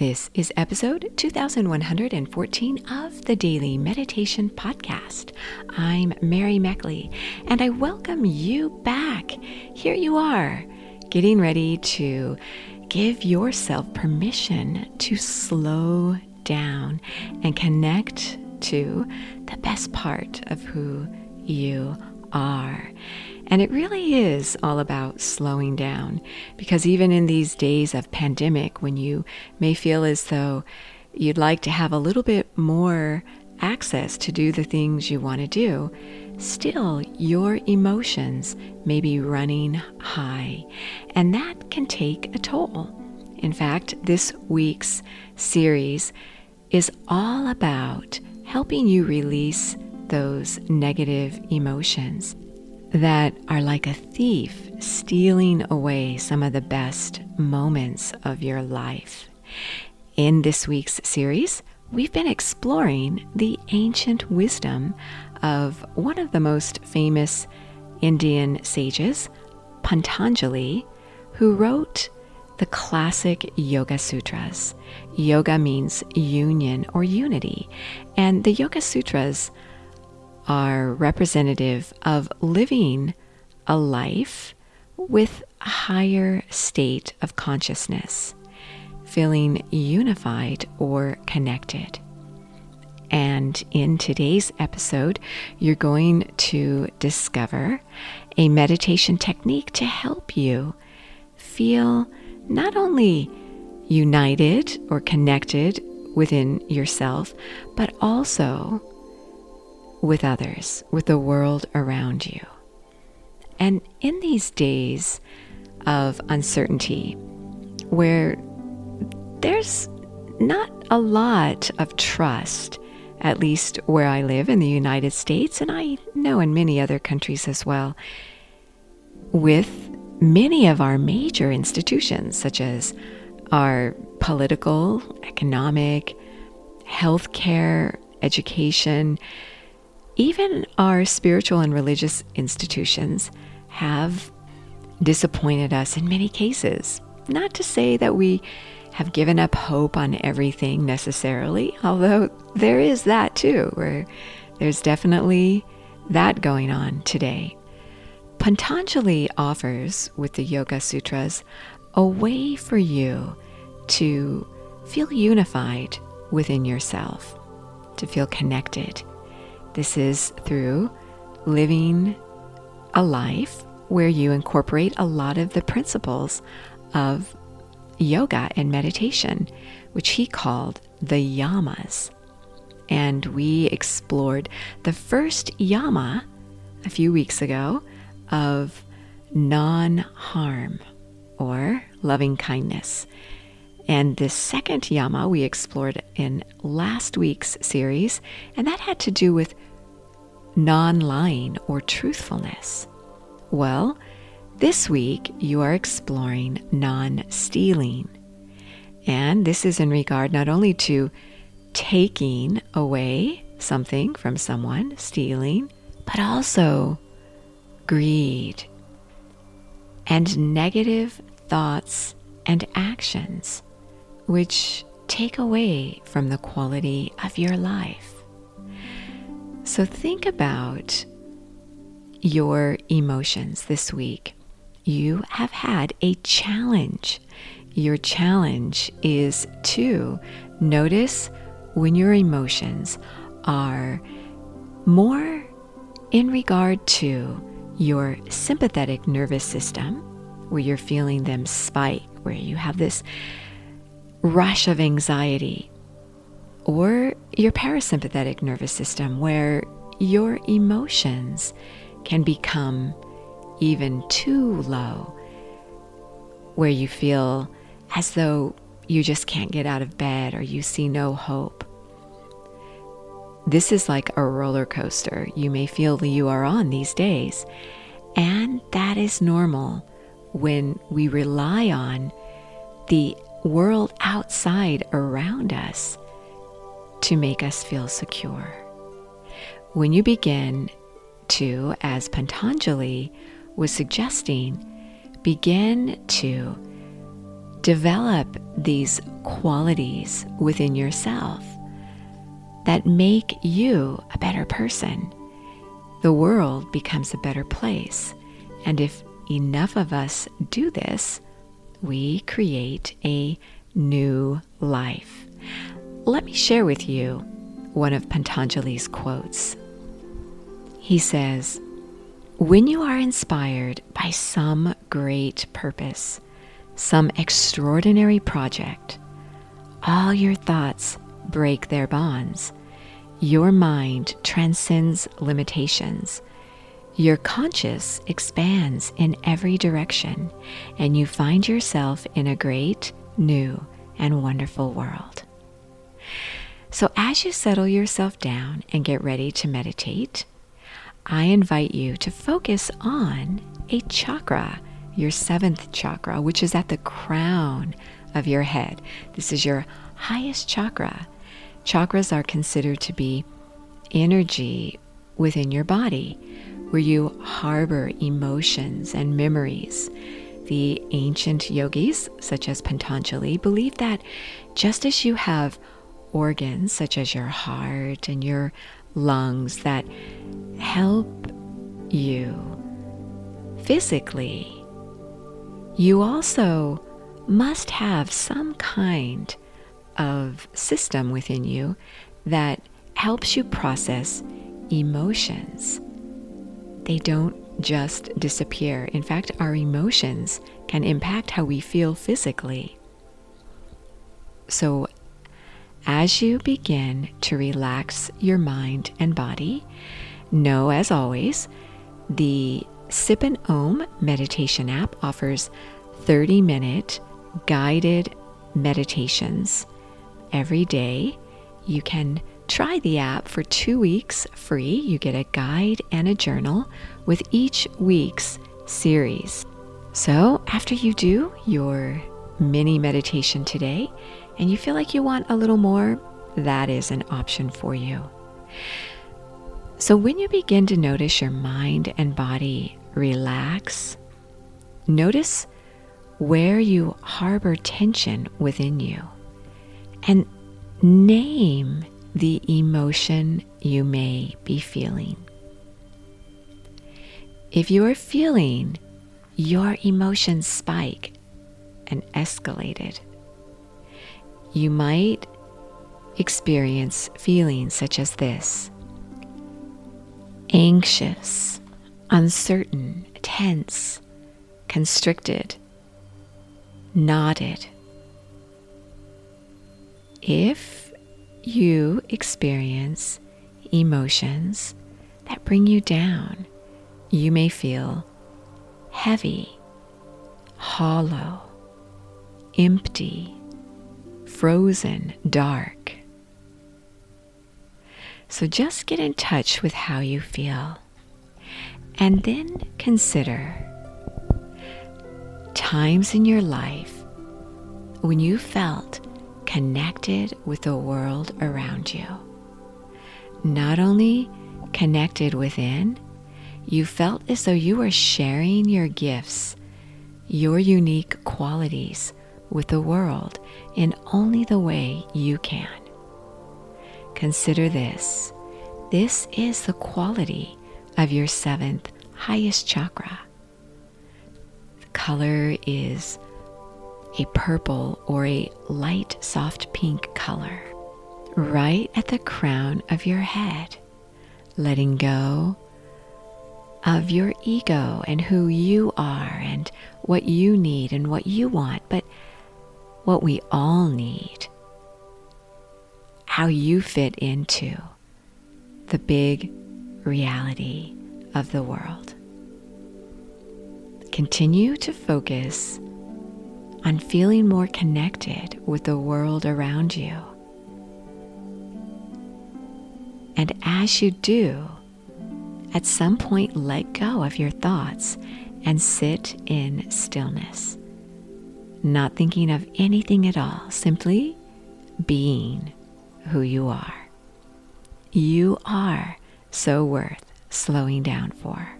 This is episode 2114 of the Daily Meditation Podcast. I'm Mary Meckley, and I welcome you back. Here you are, getting ready to give yourself permission to slow down and connect to the best part of who you are. And it really is all about slowing down because even in these days of pandemic, when you may feel as though you'd like to have a little bit more access to do the things you want to do, still your emotions may be running high, and that can take a toll. In fact, this week's series is all about helping you release those negative emotions that are like a thief stealing away some of the best moments of your life. In this week's series, we've been exploring the ancient wisdom of one of the most famous Indian sages, Patanjali, who wrote the classic Yoga Sutras. Yoga means union or unity, and the Yoga Sutras are representative of living a life with a higher state of consciousness, feeling unified or connected. And in today's episode, you're going to discover a meditation technique to help you feel not only united or connected within yourself, but also with others, with the world around you. And in these days of uncertainty, where there's not a lot of trust, at least where I live in the United States, and I know in many other countries as well, with many of our major institutions, such as our political, economic, healthcare, education, even our spiritual and religious institutions have disappointed us in many cases. Not to say that we have given up hope on everything necessarily, although there is that too, where there's definitely that going on today. Patanjali offers with the Yoga Sutras a way for you to feel unified within yourself, to feel connected this is through living a life where you incorporate a lot of the principles of yoga and meditation, which he called the yamas. And we explored the first yama a few weeks ago of non harm or loving kindness. And the second yama we explored in last week's series, and that had to do with non lying or truthfulness. Well, this week you are exploring non stealing. And this is in regard not only to taking away something from someone, stealing, but also greed and negative thoughts and actions which take away from the quality of your life. So think about your emotions this week. You have had a challenge. Your challenge is to notice when your emotions are more in regard to your sympathetic nervous system, where you're feeling them spike, where you have this rush of anxiety, or your parasympathetic nervous system, where your emotions can become even too low, where you feel as though you just can't get out of bed or you see no hope. This is like a roller coaster you may feel that you are on these days, and that is normal when we rely on the world outside around us to make us feel secure. When you begin to, as Patanjali was suggesting, begin to develop these qualities within yourself that make you a better person, the world becomes a better place. And if enough of us do this, we create a new life. Let me share with you one of Patanjali's quotes. He says, When you are inspired by some great purpose, some extraordinary project, all your thoughts break their bonds. Your mind transcends limitations. Your conscious expands in every direction, and you find yourself in a great, new, and wonderful world. So, as you settle yourself down and get ready to meditate, I invite you to focus on a chakra, your seventh chakra, which is at the crown of your head. This is your highest chakra. Chakras are considered to be energy within your body where you harbor emotions and memories. The ancient yogis, such as Patanjali, believe that just as you have organs such as your heart and your lungs that help you physically, you also must have some kind of system within you that helps you process emotions. They don't just disappear. In fact, our emotions can impact how we feel physically. So, as you begin to relax your mind and body, know as always, the Sip and Om meditation app offers 30 minute guided meditations every day. You can try the app for two weeks free. You get a guide and a journal with each week's series. So, after you do your mini meditation today, and you feel like you want a little more, that is an option for you. So, when you begin to notice your mind and body relax, notice where you harbor tension within you and name the emotion you may be feeling. If you are feeling your emotions spike and escalated, you might experience feelings such as this anxious, uncertain, tense, constricted, knotted. If you experience emotions that bring you down, you may feel heavy, hollow, empty, frozen dark. So just get in touch with how you feel and then consider times in your life when you felt connected with the world around you. Not only connected within, you felt as though you were sharing your gifts, your unique qualities with the world in only the way you can. Consider this this is the quality of your seventh highest chakra. The color is a purple or a light soft pink color, right at the crown of your head, letting go of your ego and who you are and what you need and what you want, but what we all need, how you fit into the big reality of the world. Continue to focus on feeling more connected with the world around you. And as you do, at some point let go of your thoughts and sit in stillness not thinking of anything at all, simply being who you are. You are so worth slowing down for.